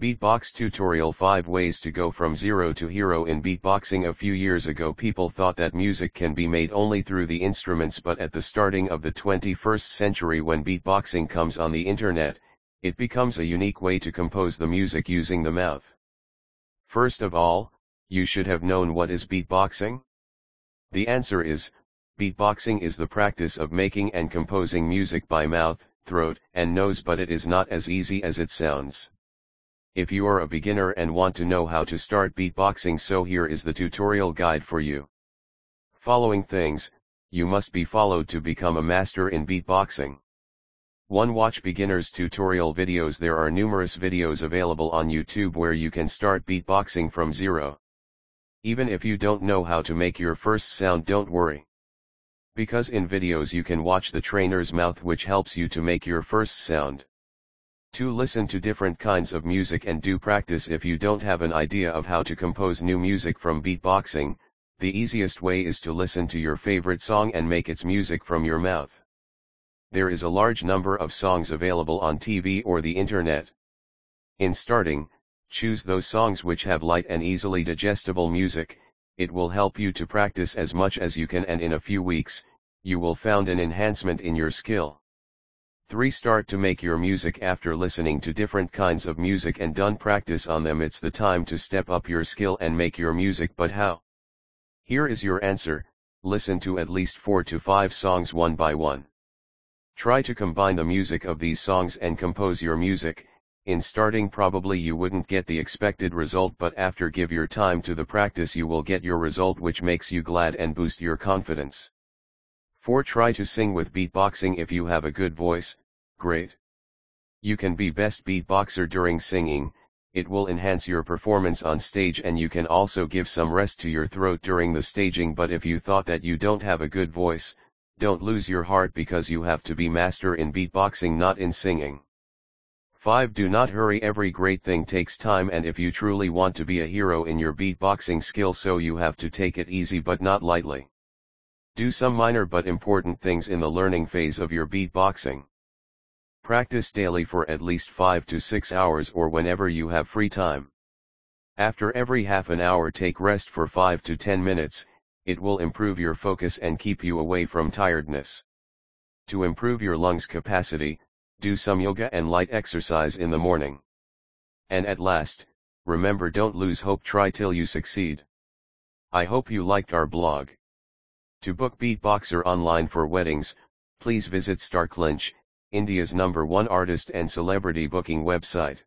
Beatbox tutorial 5 ways to go from zero to hero in beatboxing A few years ago people thought that music can be made only through the instruments but at the starting of the 21st century when beatboxing comes on the internet, it becomes a unique way to compose the music using the mouth. First of all, you should have known what is beatboxing? The answer is, beatboxing is the practice of making and composing music by mouth, throat, and nose but it is not as easy as it sounds. If you are a beginner and want to know how to start beatboxing so here is the tutorial guide for you. Following things, you must be followed to become a master in beatboxing. 1. Watch beginners tutorial videos There are numerous videos available on YouTube where you can start beatboxing from zero. Even if you don't know how to make your first sound don't worry. Because in videos you can watch the trainer's mouth which helps you to make your first sound. 2. Listen to different kinds of music and do practice if you don't have an idea of how to compose new music from beatboxing, the easiest way is to listen to your favorite song and make its music from your mouth. There is a large number of songs available on TV or the internet. In starting, choose those songs which have light and easily digestible music, it will help you to practice as much as you can and in a few weeks, you will found an enhancement in your skill. 3. Start to make your music after listening to different kinds of music and done practice on them it's the time to step up your skill and make your music but how? Here is your answer, listen to at least 4 to 5 songs one by one. Try to combine the music of these songs and compose your music, in starting probably you wouldn't get the expected result but after give your time to the practice you will get your result which makes you glad and boost your confidence. 4. Try to sing with beatboxing if you have a good voice, great. You can be best beatboxer during singing, it will enhance your performance on stage and you can also give some rest to your throat during the staging but if you thought that you don't have a good voice, don't lose your heart because you have to be master in beatboxing not in singing. 5. Do not hurry every great thing takes time and if you truly want to be a hero in your beatboxing skill so you have to take it easy but not lightly. Do some minor but important things in the learning phase of your beatboxing. Practice daily for at least 5 to 6 hours or whenever you have free time. After every half an hour take rest for 5 to 10 minutes, it will improve your focus and keep you away from tiredness. To improve your lungs capacity, do some yoga and light exercise in the morning. And at last, remember don't lose hope try till you succeed. I hope you liked our blog. To book Beatboxer online for weddings, please visit StarClinch, India's number one artist and celebrity booking website.